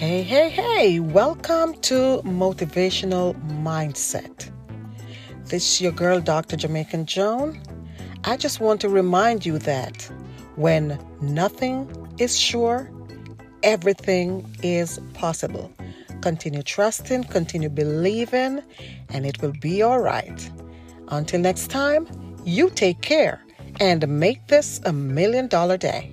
Hey, hey, hey, welcome to Motivational Mindset. This is your girl, Dr. Jamaican Joan. I just want to remind you that when nothing is sure, everything is possible. Continue trusting, continue believing, and it will be all right. Until next time, you take care and make this a million dollar day.